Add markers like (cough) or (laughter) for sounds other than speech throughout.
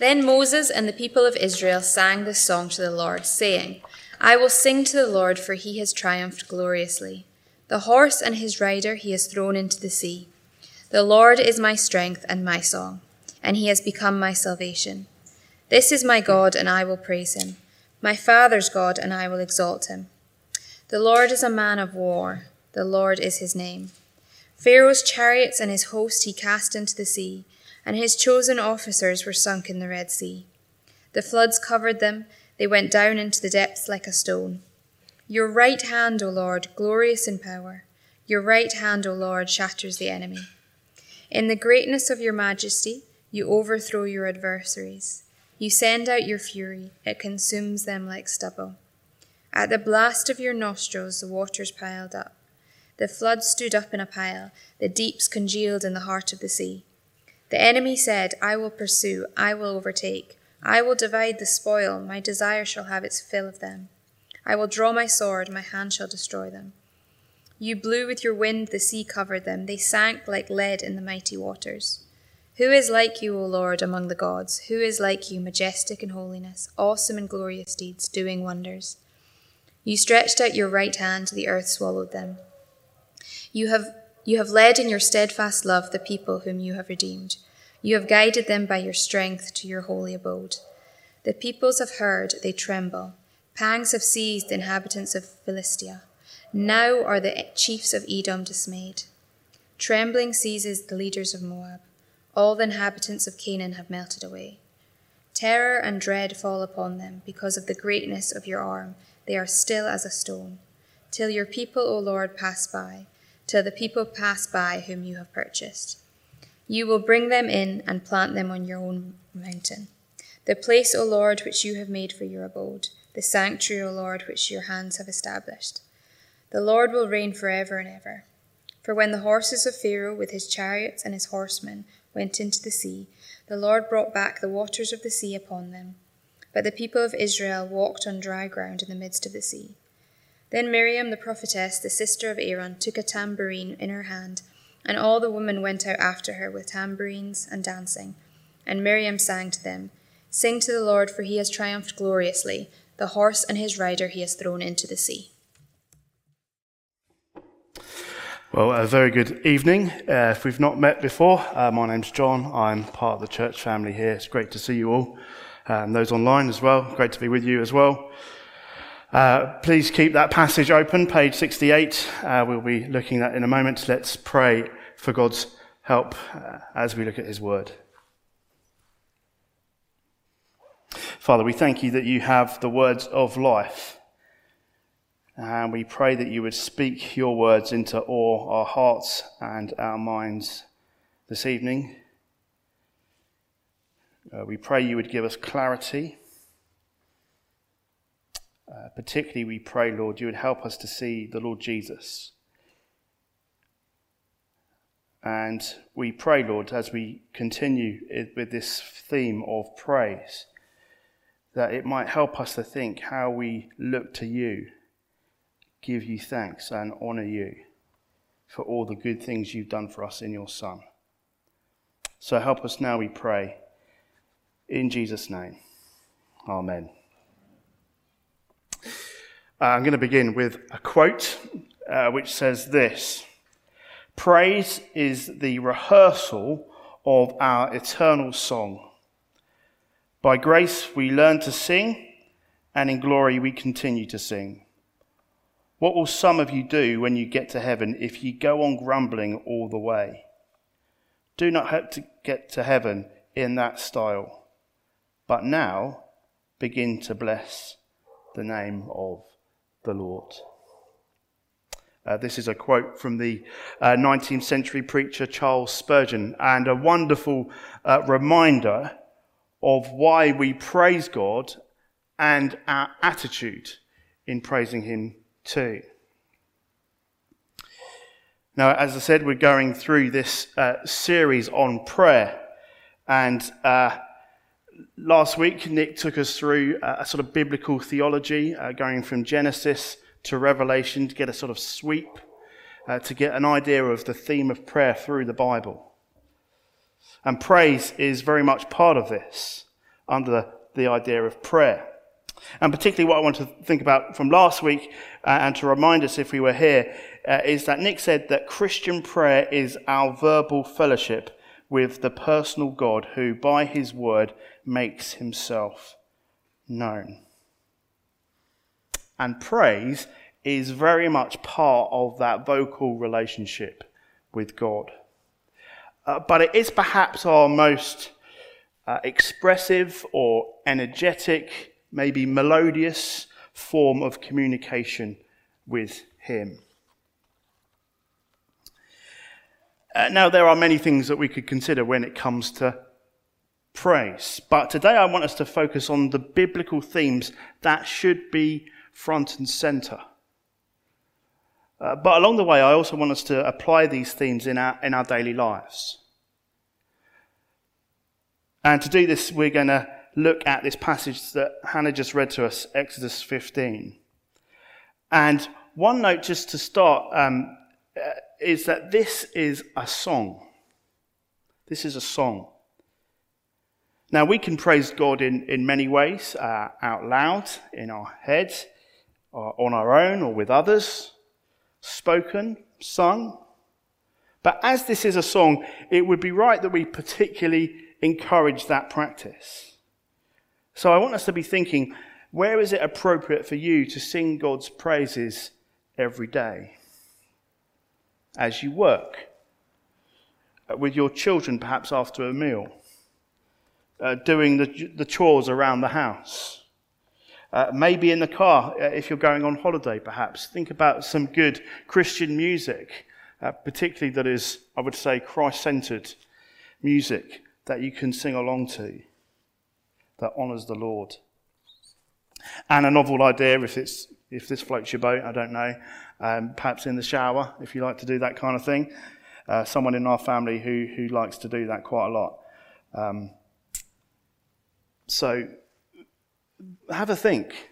Then Moses and the people of Israel sang this song to the Lord, saying, I will sing to the Lord, for he has triumphed gloriously. The horse and his rider he has thrown into the sea. The Lord is my strength and my song, and he has become my salvation. This is my God, and I will praise him, my father's God, and I will exalt him. The Lord is a man of war, the Lord is his name. Pharaoh's chariots and his host he cast into the sea, and his chosen officers were sunk in the Red Sea. The floods covered them, they went down into the depths like a stone. Your right hand, O Lord, glorious in power, your right hand, O Lord, shatters the enemy. In the greatness of your majesty, you overthrow your adversaries. You send out your fury, it consumes them like stubble. At the blast of your nostrils, the waters piled up. The floods stood up in a pile, the deeps congealed in the heart of the sea. The enemy said, I will pursue, I will overtake, I will divide the spoil, my desire shall have its fill of them. I will draw my sword, my hand shall destroy them. You blew with your wind, the sea covered them. They sank like lead in the mighty waters. Who is like you, O Lord, among the gods? Who is like you, majestic in holiness, awesome in glorious deeds, doing wonders? You stretched out your right hand, the earth swallowed them. You have, you have led in your steadfast love the people whom you have redeemed. You have guided them by your strength to your holy abode. The peoples have heard, they tremble. Pangs have seized the inhabitants of Philistia. Now are the chiefs of Edom dismayed. Trembling seizes the leaders of Moab. All the inhabitants of Canaan have melted away. Terror and dread fall upon them because of the greatness of your arm. They are still as a stone. Till your people, O Lord, pass by, till the people pass by whom you have purchased. You will bring them in and plant them on your own mountain. The place, O Lord, which you have made for your abode, the sanctuary, O Lord, which your hands have established. The Lord will reign forever and ever. For when the horses of Pharaoh with his chariots and his horsemen went into the sea, the Lord brought back the waters of the sea upon them. But the people of Israel walked on dry ground in the midst of the sea. Then Miriam the prophetess, the sister of Aaron, took a tambourine in her hand, and all the women went out after her with tambourines and dancing. And Miriam sang to them, Sing to the Lord, for he has triumphed gloriously. The horse and his rider he has thrown into the sea. Well, a very good evening. Uh, if we've not met before, uh, my name's John. I'm part of the church family here. It's great to see you all, and those online as well. Great to be with you as well. Uh, please keep that passage open, page 68. Uh, we'll be looking at that in a moment. Let's pray for God's help uh, as we look at His Word. Father, we thank you that you have the words of life. And we pray that you would speak your words into all our hearts and our minds this evening. Uh, we pray you would give us clarity. Uh, particularly, we pray, Lord, you would help us to see the Lord Jesus. And we pray, Lord, as we continue with this theme of praise, that it might help us to think how we look to you give you thanks and honour you for all the good things you've done for us in your Son. So help us now, we pray. In Jesus' name. Amen. Uh, I'm going to begin with a quote uh, which says this Praise is the rehearsal of our eternal song. By grace we learn to sing, and in glory we continue to sing. What will some of you do when you get to heaven if you go on grumbling all the way? Do not hope to get to heaven in that style, but now begin to bless the name of the Lord. Uh, this is a quote from the uh, 19th century preacher Charles Spurgeon, and a wonderful uh, reminder of why we praise God and our attitude in praising Him too. Now, as I said, we're going through this uh, series on prayer. And uh, last week, Nick took us through a sort of biblical theology, uh, going from Genesis to Revelation to get a sort of sweep, uh, to get an idea of the theme of prayer through the Bible. And praise is very much part of this. under the idea of prayer. And particularly what I want to think about from last week uh, and to remind us if we were here uh, is that Nick said that Christian prayer is our verbal fellowship with the personal God who, by his word, makes himself known. And praise is very much part of that vocal relationship with God. Uh, but it is perhaps our most uh, expressive or energetic, maybe melodious form of communication with Him. Uh, now, there are many things that we could consider when it comes to praise, but today I want us to focus on the biblical themes that should be front and center. Uh, but along the way, I also want us to apply these themes in our, in our daily lives. And to do this, we're going to look at this passage that Hannah just read to us, Exodus 15. And one note just to start um, uh, is that this is a song. This is a song. Now, we can praise God in, in many ways uh, out loud, in our heads, on our own, or with others, spoken, sung. But as this is a song, it would be right that we particularly encourage that practice. So I want us to be thinking where is it appropriate for you to sing God's praises every day? As you work, uh, with your children perhaps after a meal, uh, doing the, the chores around the house. Uh, maybe in the car, uh, if you're going on holiday, perhaps. Think about some good Christian music, uh, particularly that is, I would say, Christ centered music that you can sing along to that honours the Lord. And a novel idea, if, it's, if this floats your boat, I don't know, um, perhaps in the shower, if you like to do that kind of thing. Uh, someone in our family who, who likes to do that quite a lot. Um, so have a think.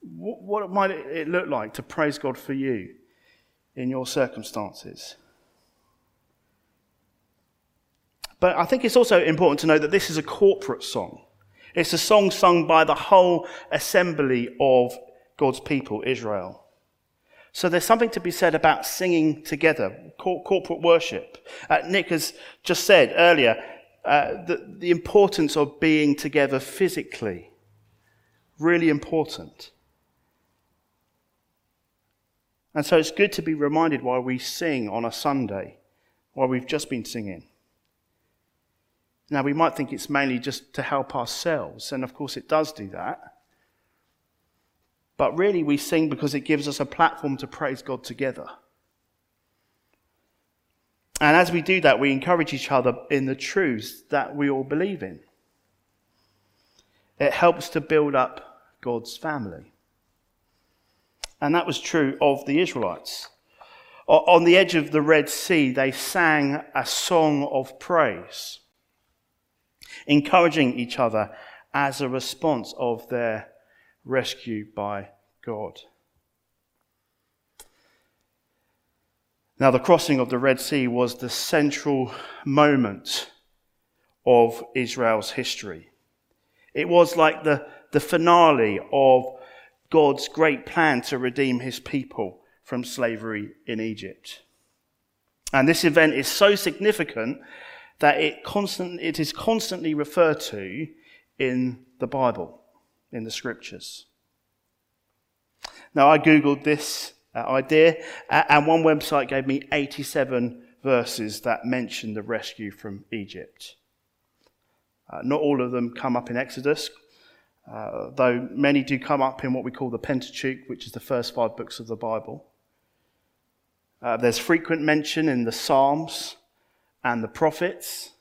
What, what might it look like to praise God for you in your circumstances? But I think it's also important to know that this is a corporate song. It's a song sung by the whole assembly of God's people, Israel. So there's something to be said about singing together, corporate worship. Uh, Nick has just said earlier uh, the, the importance of being together physically. Really important. And so it's good to be reminded why we sing on a Sunday, while we've just been singing. Now, we might think it's mainly just to help ourselves, and of course it does do that. But really, we sing because it gives us a platform to praise God together. And as we do that, we encourage each other in the truths that we all believe in. It helps to build up God's family. And that was true of the Israelites. On the edge of the Red Sea, they sang a song of praise encouraging each other as a response of their rescue by God. Now, the crossing of the Red Sea was the central moment of Israel's history. It was like the, the finale of God's great plan to redeem his people from slavery in Egypt. And this event is so significant that it, constant, it is constantly referred to in the Bible, in the scriptures. Now, I Googled this uh, idea, and one website gave me 87 verses that mention the rescue from Egypt. Uh, not all of them come up in Exodus, uh, though many do come up in what we call the Pentateuch, which is the first five books of the Bible. Uh, there's frequent mention in the Psalms, and the prophets.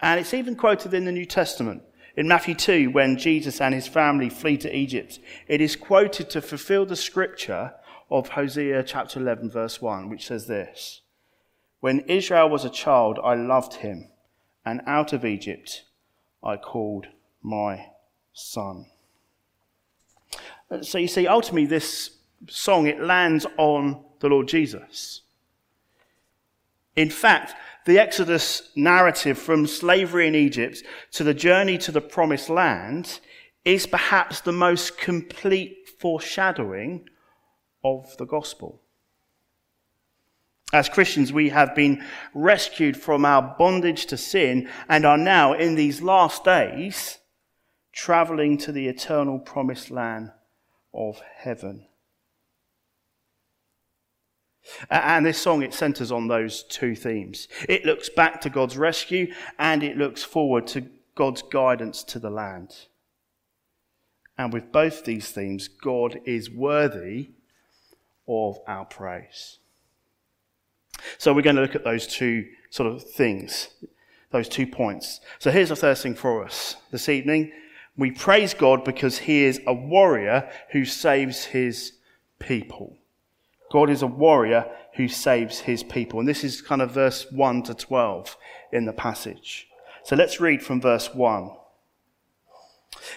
And it's even quoted in the New Testament. In Matthew 2, when Jesus and his family flee to Egypt, it is quoted to fulfill the scripture of Hosea chapter 11, verse 1, which says this When Israel was a child, I loved him, and out of Egypt I called my son. So you see, ultimately, this song, it lands on the Lord Jesus. In fact, The Exodus narrative from slavery in Egypt to the journey to the promised land is perhaps the most complete foreshadowing of the gospel. As Christians, we have been rescued from our bondage to sin and are now, in these last days, traveling to the eternal promised land of heaven. And this song, it centers on those two themes. It looks back to God's rescue and it looks forward to God's guidance to the land. And with both these themes, God is worthy of our praise. So we're going to look at those two sort of things, those two points. So here's the first thing for us this evening. We praise God because he is a warrior who saves his people. God is a warrior who saves his people. And this is kind of verse 1 to 12 in the passage. So let's read from verse 1.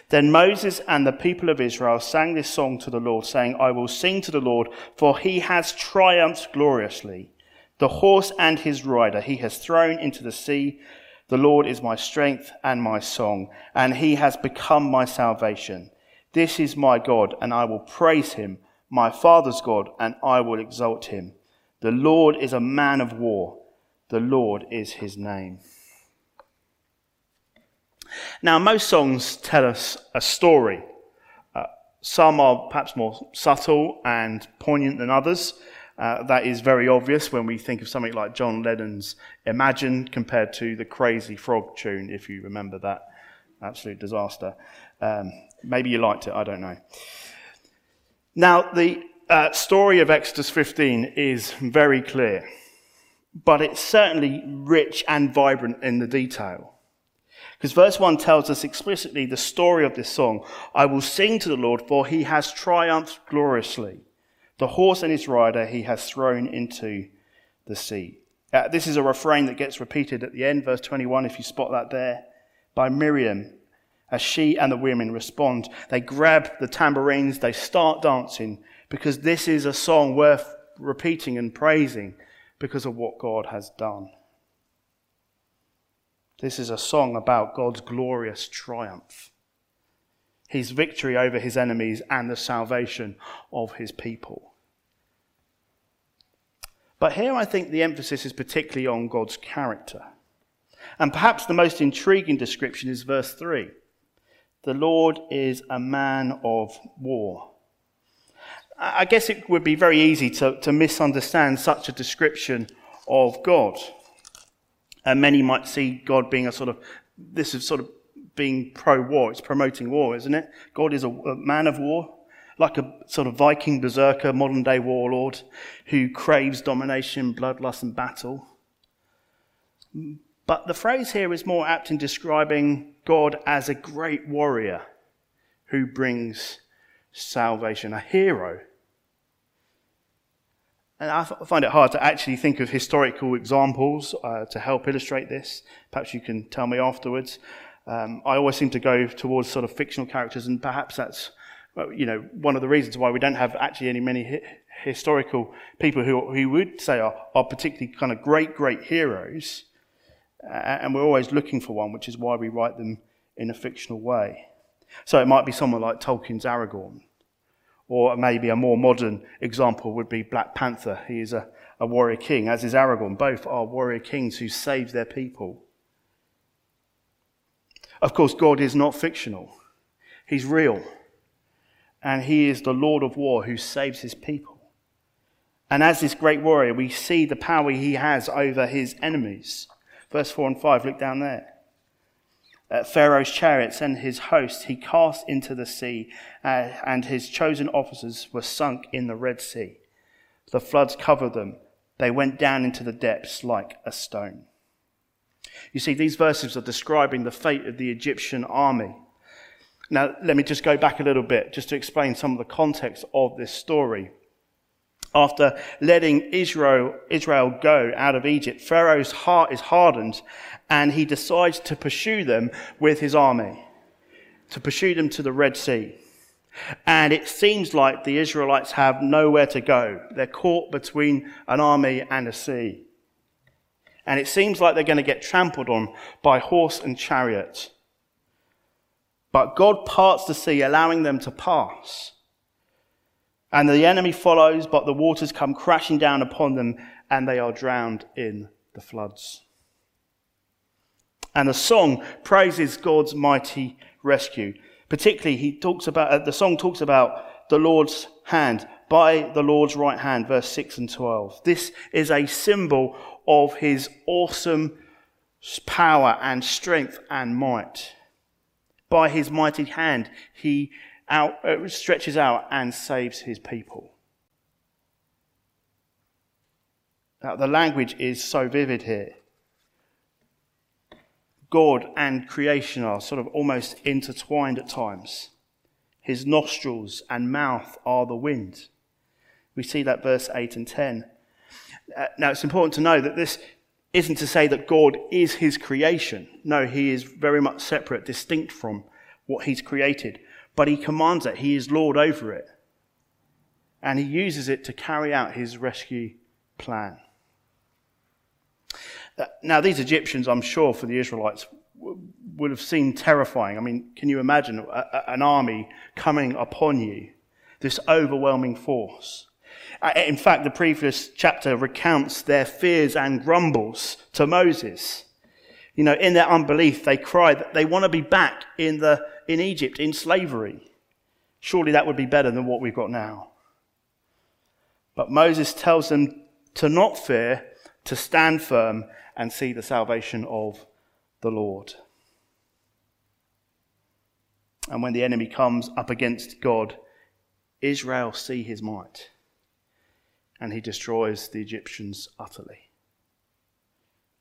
Then Moses and the people of Israel sang this song to the Lord, saying, I will sing to the Lord, for he has triumphed gloriously. The horse and his rider he has thrown into the sea. The Lord is my strength and my song, and he has become my salvation. This is my God, and I will praise him, my father's God, and I will exalt him. The Lord is a man of war. The Lord is his name. Now, most songs tell us a story. Uh, some are perhaps more subtle and poignant than others. Uh, that is very obvious when we think of something like John Lennon's Imagine compared to the Crazy Frog tune, if you remember that absolute disaster. Um, maybe you liked it, I don't know. Now, the uh, story of Exodus 15 is very clear, but it's certainly rich and vibrant in the detail. Because verse 1 tells us explicitly the story of this song I will sing to the Lord, for he has triumphed gloriously. The horse and his rider he has thrown into the sea. Uh, this is a refrain that gets repeated at the end, verse 21, if you spot that there, by Miriam. As she and the women respond, they grab the tambourines, they start dancing, because this is a song worth repeating and praising because of what God has done. This is a song about God's glorious triumph his victory over his enemies, and the salvation of his people. But here I think the emphasis is particularly on God's character. And perhaps the most intriguing description is verse 3 The Lord is a man of war. I guess it would be very easy to, to misunderstand such a description of God. And many might see God being a sort of, this is sort of being pro war, it's promoting war, isn't it? God is a, a man of war, like a sort of Viking berserker, modern day warlord who craves domination, bloodlust, and battle. But the phrase here is more apt in describing God as a great warrior who brings salvation, a hero. And I find it hard to actually think of historical examples uh, to help illustrate this. Perhaps you can tell me afterwards. Um, I always seem to go towards sort of fictional characters, and perhaps that's you know one of the reasons why we don't have actually any many hi- historical people who who would say are, are particularly kind of great great heroes, uh, and we're always looking for one, which is why we write them in a fictional way. So it might be someone like Tolkien's Aragorn, or maybe a more modern example would be Black Panther. He is a, a warrior king, as is Aragorn. Both are warrior kings who save their people. Of course, God is not fictional, He's real. And He is the Lord of war who saves His people. And as this great warrior, we see the power He has over His enemies. Verse 4 and 5, look down there. At Pharaoh's chariots and his host he cast into the sea, uh, and his chosen officers were sunk in the Red Sea. The floods covered them. They went down into the depths like a stone. You see, these verses are describing the fate of the Egyptian army. Now, let me just go back a little bit just to explain some of the context of this story. After letting Israel, Israel go out of Egypt, Pharaoh's heart is hardened and he decides to pursue them with his army, to pursue them to the Red Sea. And it seems like the Israelites have nowhere to go. They're caught between an army and a sea. And it seems like they're going to get trampled on by horse and chariot. But God parts the sea, allowing them to pass. And the enemy follows, but the waters come crashing down upon them, and they are drowned in the floods. And the song praises God's mighty rescue. Particularly, he talks about, uh, the song talks about the Lord's hand, by the Lord's right hand, verse 6 and 12. This is a symbol of his awesome power and strength and might. By his mighty hand, he out, uh, stretches out and saves his people. Now, the language is so vivid here. God and creation are sort of almost intertwined at times. His nostrils and mouth are the wind. We see that verse 8 and 10. Uh, now, it's important to know that this isn't to say that God is his creation. No, he is very much separate, distinct from what he's created. But he commands it, he is Lord over it. And he uses it to carry out his rescue plan. Uh, now, these Egyptians, I'm sure, for the Israelites, would have seemed terrifying. I mean, can you imagine an army coming upon you? This overwhelming force. Uh, in fact, the previous chapter recounts their fears and grumbles to Moses. You know, in their unbelief, they cry that they want to be back in, the, in Egypt in slavery. Surely that would be better than what we've got now. But Moses tells them to not fear, to stand firm and see the salvation of the Lord. And when the enemy comes up against God, Israel see his might and he destroys the Egyptians utterly.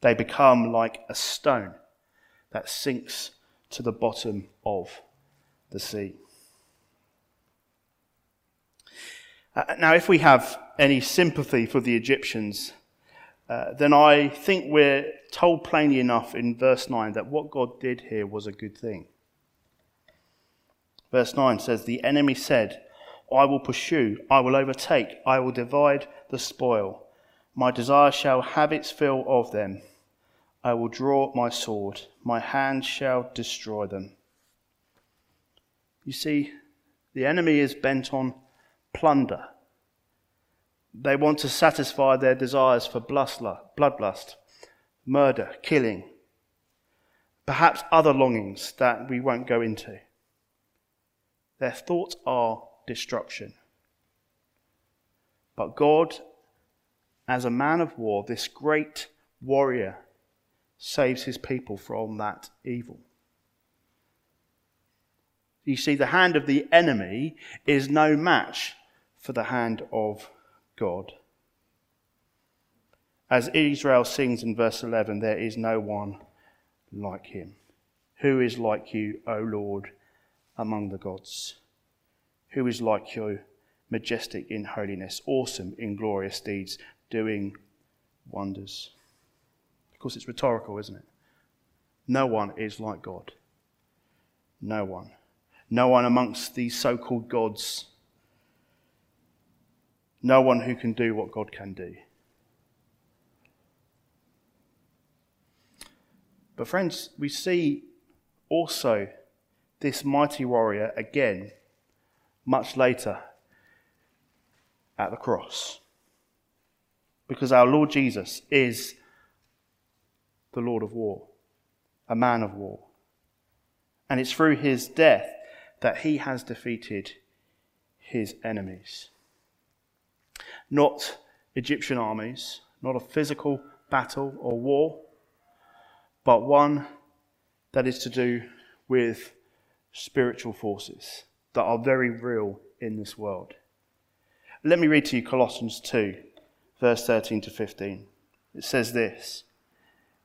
They become like a stone that sinks to the bottom of the sea. Uh, now, if we have any sympathy for the Egyptians, uh, then I think we're told plainly enough in verse 9 that what God did here was a good thing. Verse 9 says, The enemy said, I will pursue, I will overtake, I will divide the spoil. My desire shall have its fill of them. I will draw my sword, my hand shall destroy them. You see, the enemy is bent on plunder. They want to satisfy their desires for bloodlust, murder, killing, perhaps other longings that we won't go into. Their thoughts are destruction. But God, as a man of war, this great warrior, saves his people from that evil. You see, the hand of the enemy is no match for the hand of God. As Israel sings in verse 11, there is no one like him. Who is like you, O Lord, among the gods? Who is like you, majestic in holiness, awesome in glorious deeds, doing wonders? Course, it's rhetorical, isn't it? No one is like God. No one. No one amongst these so called gods. No one who can do what God can do. But, friends, we see also this mighty warrior again much later at the cross. Because our Lord Jesus is the Lord of war, a man of war. And it's through his death that he has defeated his enemies. Not Egyptian armies, not a physical battle or war, but one that is to do with spiritual forces that are very real in this world. Let me read to you Colossians 2, verse 13 to 15. It says this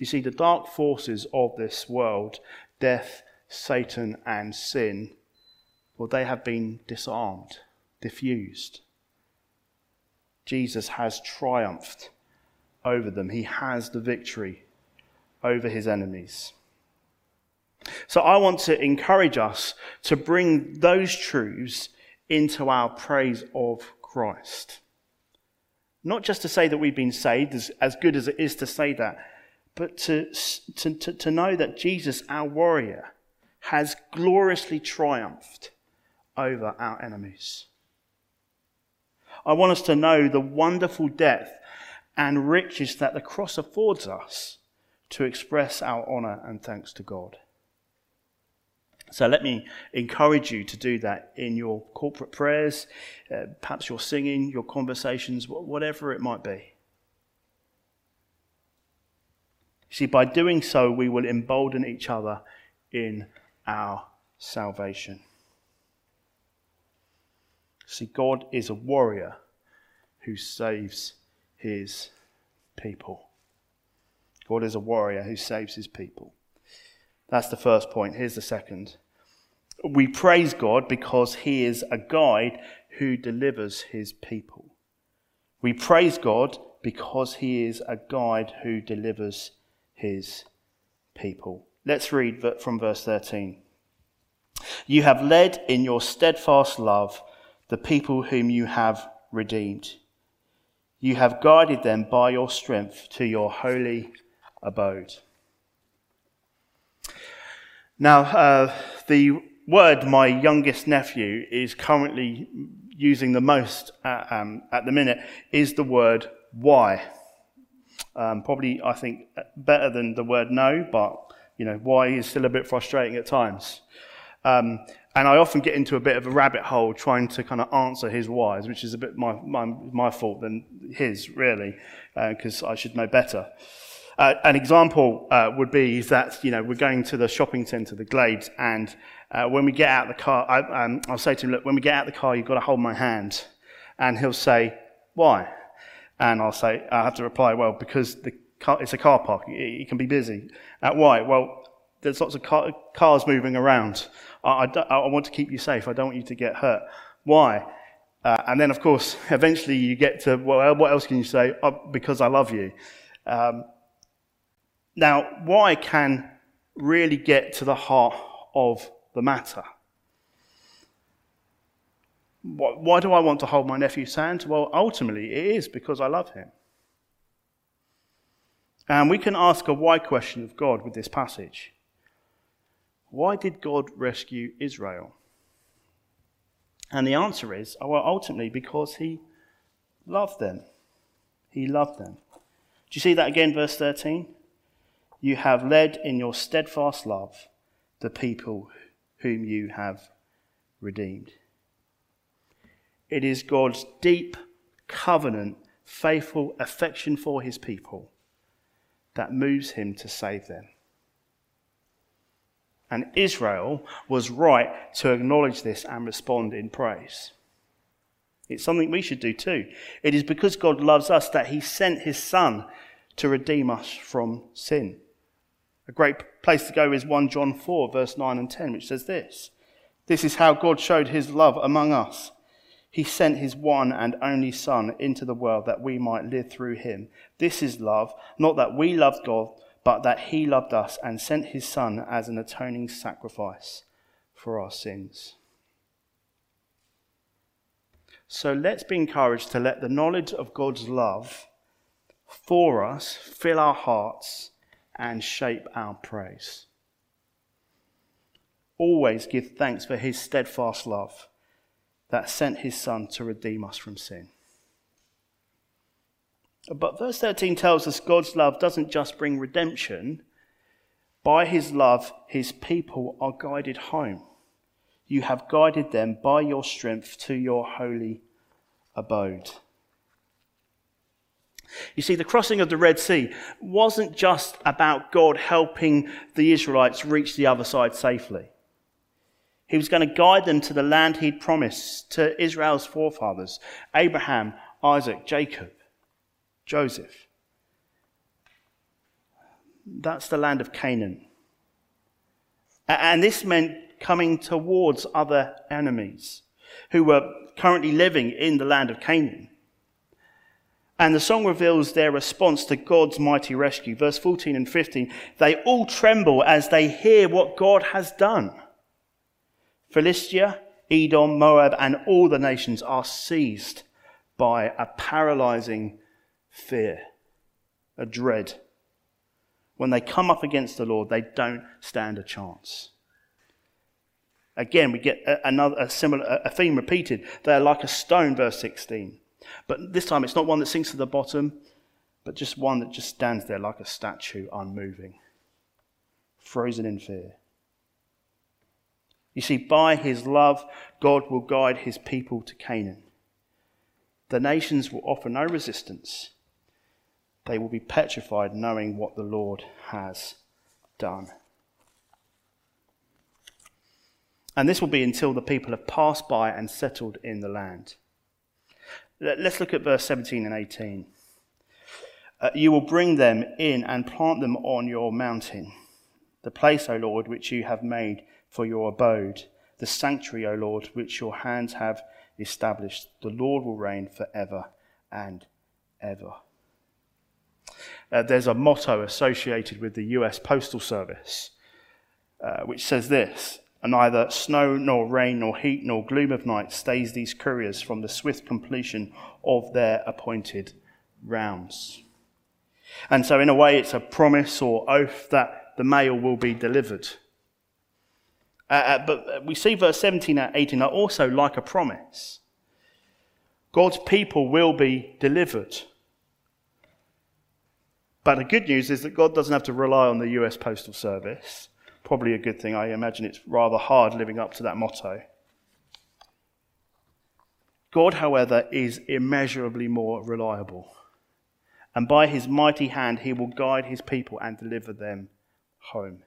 You see, the dark forces of this world, death, Satan, and sin, well, they have been disarmed, diffused. Jesus has triumphed over them, he has the victory over his enemies. So I want to encourage us to bring those truths into our praise of Christ. Not just to say that we've been saved, as, as good as it is to say that, but to, to, to, to know that Jesus, our warrior, has gloriously triumphed over our enemies. I want us to know the wonderful depth and riches that the cross affords us to express our honour and thanks to God. So let me encourage you to do that in your corporate prayers, uh, perhaps your singing, your conversations, whatever it might be. See, by doing so, we will embolden each other in our salvation. See, God is a warrior who saves his people. God is a warrior who saves his people. That's the first point. Here's the second. We praise God because he is a guide who delivers his people. We praise God because he is a guide who delivers his people. Let's read from verse 13. You have led in your steadfast love the people whom you have redeemed. You have guided them by your strength to your holy abode. Now, uh, the word my youngest nephew is currently using the most at, um, at the minute is the word why. Um, probably, I think, better than the word no, but, you know, why is still a bit frustrating at times. Um, and I often get into a bit of a rabbit hole trying to kind of answer his whys, which is a bit my, my, my fault than his, really, because uh, I should know better. Uh, an example uh, would be is that, you know, we're going to the shopping centre, the Glades, and uh, when we get out the car, I, um, I'll say to him, look, when we get out the car, you've got to hold my hand. And he'll say, why? And I'll say, I have to reply, well, because car, it's a car park, it, it can be busy. Uh, why? Well, there's lots of car, cars moving around. I, I, I, want to keep you safe. I don't want you to get hurt. Why? Uh, and then, of course, (laughs) eventually you get to, well, what else can you say? Oh, because I love you. Um, now, why can really get to the heart of the matter. Why do I want to hold my nephew's hand? Well, ultimately, it is because I love him. And we can ask a why question of God with this passage. Why did God rescue Israel? And the answer is, oh, well, ultimately, because he loved them. He loved them. Do you see that again, verse 13? You have led in your steadfast love the people whom you have redeemed. It is God's deep covenant, faithful affection for his people that moves him to save them. And Israel was right to acknowledge this and respond in praise. It's something we should do too. It is because God loves us that he sent his son to redeem us from sin. A great place to go is 1 John 4, verse 9 and 10, which says this This is how God showed his love among us. He sent his one and only Son into the world that we might live through him. This is love, not that we loved God, but that he loved us and sent his Son as an atoning sacrifice for our sins. So let's be encouraged to let the knowledge of God's love for us fill our hearts and shape our praise. Always give thanks for his steadfast love that sent his Son to redeem us from sin. But verse 13 tells us God's love doesn't just bring redemption. By his love, his people are guided home. You have guided them by your strength to your holy abode. You see, the crossing of the Red Sea wasn't just about God helping the Israelites reach the other side safely. He was going to guide them to the land he'd promised to Israel's forefathers Abraham, Isaac, Jacob, Joseph. That's the land of Canaan. And this meant coming towards other enemies who were currently living in the land of Canaan. And the song reveals their response to God's mighty rescue. Verse 14 and 15 they all tremble as they hear what God has done. Philistia, Edom, Moab, and all the nations are seized by a paralyzing fear, a dread. When they come up against the Lord, they don't stand a chance. Again, we get another a similar a theme repeated. They're like a stone, verse 16. But this time, it's not one that sinks to the bottom, but just one that just stands there like a statue, unmoving, frozen in fear. You see, by his love, God will guide his people to Canaan. The nations will offer no resistance. They will be petrified knowing what the Lord has done. And this will be until the people have passed by and settled in the land. Let's look at verse 17 and 18. Uh, you will bring them in and plant them on your mountain, the place, O Lord, which you have made for your abode, the sanctuary, O Lord, which your hands have established. The Lord will reign forever and ever. Uh, there's a motto associated with the US Postal Service, uh, which says this And Neither snow nor rain nor heat nor gloom of night stays these couriers from the swift completion of their appointed rounds. And so, in a way, it's a promise or oath that the mail will be delivered. Uh, uh but we see verse 17 and 18 are also like a promise. God's people will be delivered. But the good news is that God doesn't have to rely on the US Postal Service. Probably a good thing. I imagine it's rather hard living up to that motto. God, however, is immeasurably more reliable. And by his mighty hand, he will guide his people and deliver them home.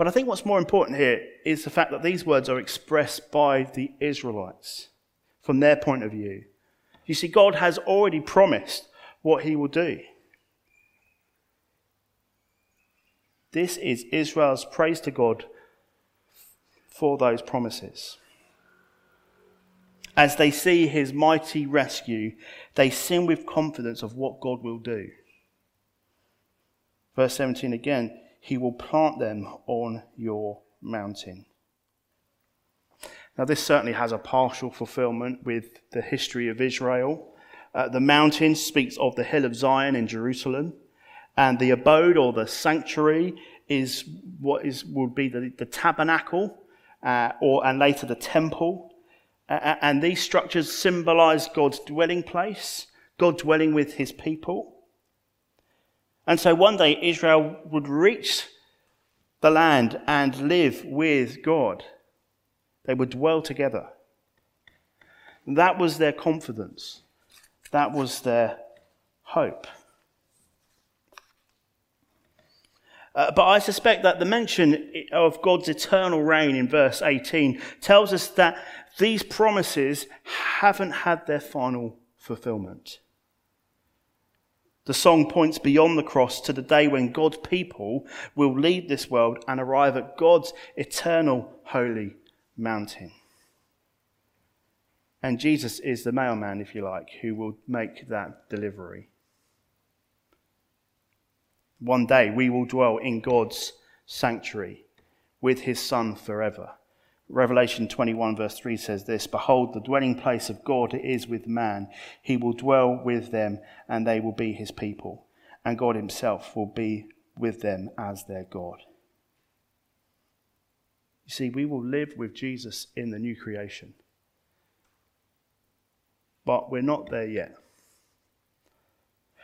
But I think what's more important here is the fact that these words are expressed by the Israelites from their point of view. You see, God has already promised what he will do. This is Israel's praise to God for those promises. As they see his mighty rescue, they sing with confidence of what God will do. Verse 17 again, he will plant them on your mountain. Now, this certainly has a partial fulfillment with the history of Israel. Uh, the mountain speaks of the hill of Zion in Jerusalem, and the abode or the sanctuary is what is would be the, the tabernacle, uh, or and later the temple. Uh, and these structures symbolize God's dwelling place, God dwelling with His people. And so one day Israel would reach the land and live with God. They would dwell together. That was their confidence. That was their hope. Uh, but I suspect that the mention of God's eternal reign in verse 18 tells us that these promises haven't had their final fulfillment. The song points beyond the cross to the day when God's people will leave this world and arrive at God's eternal holy mountain. And Jesus is the mailman, if you like, who will make that delivery. One day we will dwell in God's sanctuary with his Son forever. Revelation 21, verse 3 says this Behold, the dwelling place of God is with man. He will dwell with them, and they will be his people. And God himself will be with them as their God. You see, we will live with Jesus in the new creation. But we're not there yet.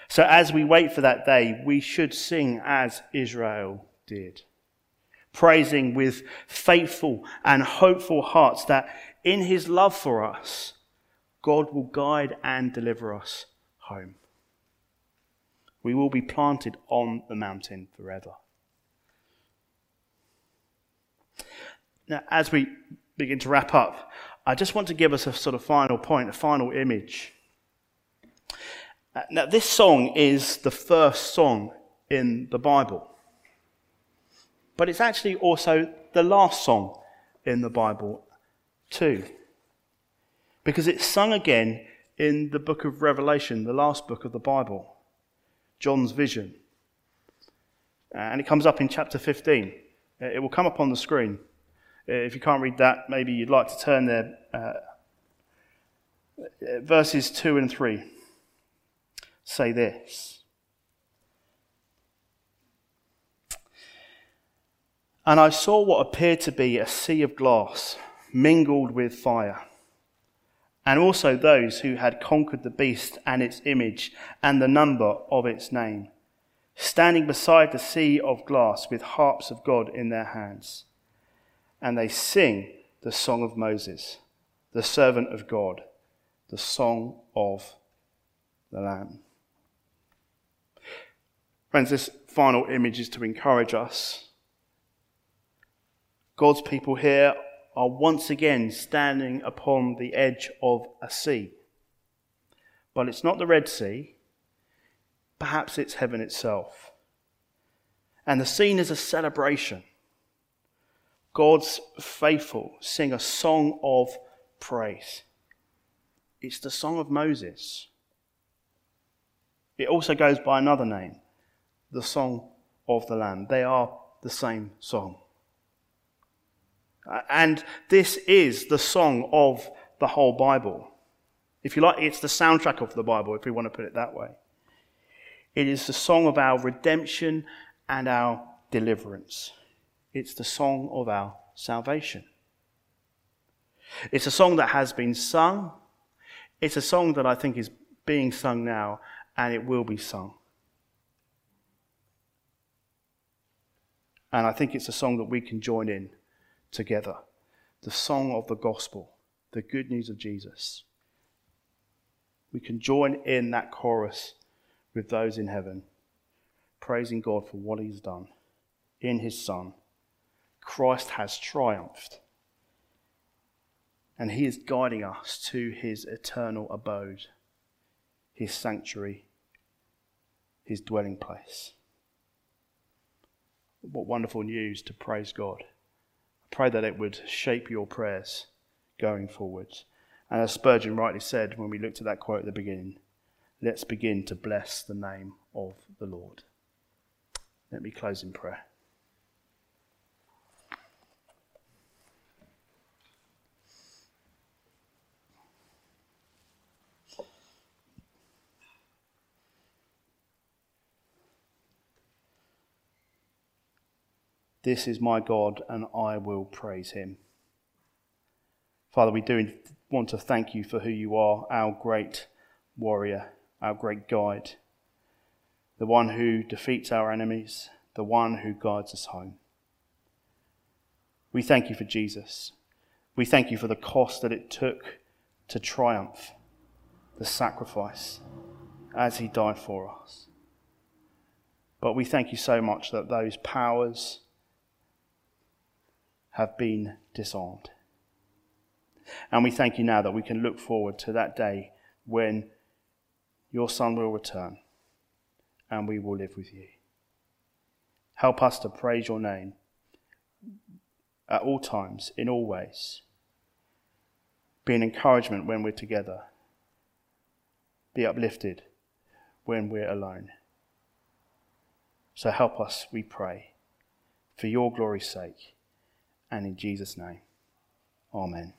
So as we wait for that day, we should sing as Israel did, praising with faithful and hopeful hearts that in his love for us, God will guide and deliver us home. We will be planted on the mountain forever. Now, as we begin to wrap up, I just want to give us a sort of final point, a final image Uh, now, this song is the first song in the Bible, but it's actually also the last song in the Bible, too, because it's sung again in the book of Revelation, the last book of the Bible, John's vision. Uh, and it comes up in chapter 15. Uh, it will come up on the screen. Uh, if you can't read that, maybe you'd like to turn there. Uh, verses 2 and 3 say this. And I saw what appeared to be a sea of glass mingled with fire, and also those who had conquered the beast and its image and the number of its name, standing beside the sea of glass with harps of God in their hands and they sing the song of Moses, the servant of God, the song of the Lamb. Friends, this final image is to encourage us. God's people here are once again standing upon the edge of a sea. But it's not the Red Sea, perhaps it's heaven itself. And the scene is a celebration. God's faithful sing a song of praise. It's the song of Moses. It also goes by another name, the song of the Lamb. They are the same song. And this is the song of the whole Bible. If you like, it's the soundtrack of the Bible, if we want to put it that way. It is the song of our redemption and our deliverance. It's the song of our salvation. It's a song that has been sung. It's a song that I think is being sung now, and it will be sung. And I think it's a song that we can join in together. The song of the gospel, the good news of Jesus. We can join in that chorus with those in heaven, praising God for what he's done in his Son Christ has triumphed. And he is guiding us to his eternal abode, his sanctuary, his dwelling place. What wonderful news to praise God. Pray that it would shape your prayers going forwards. And as Spurgeon rightly said when we looked at that quote at the beginning, let's begin to bless the name of the Lord. Let me close in prayer. This is my God, and I will praise him. Father, we do want to thank you for who you are, our great warrior, our great guide, the one who defeats our enemies, the one who guides us home. We thank you for Jesus. We thank you for the cost that it took to triumph, the sacrifice, as he died for us. But we thank you so much that those powers, have been disarmed. And we thank you now that we can look forward to that day when your Son will return and we will live with you. Help us to praise your name at all times, in all ways. Be an encouragement when we're together. Be uplifted when we're alone. So help us, we pray, for your glory's sake and in Jesus' name. Amen.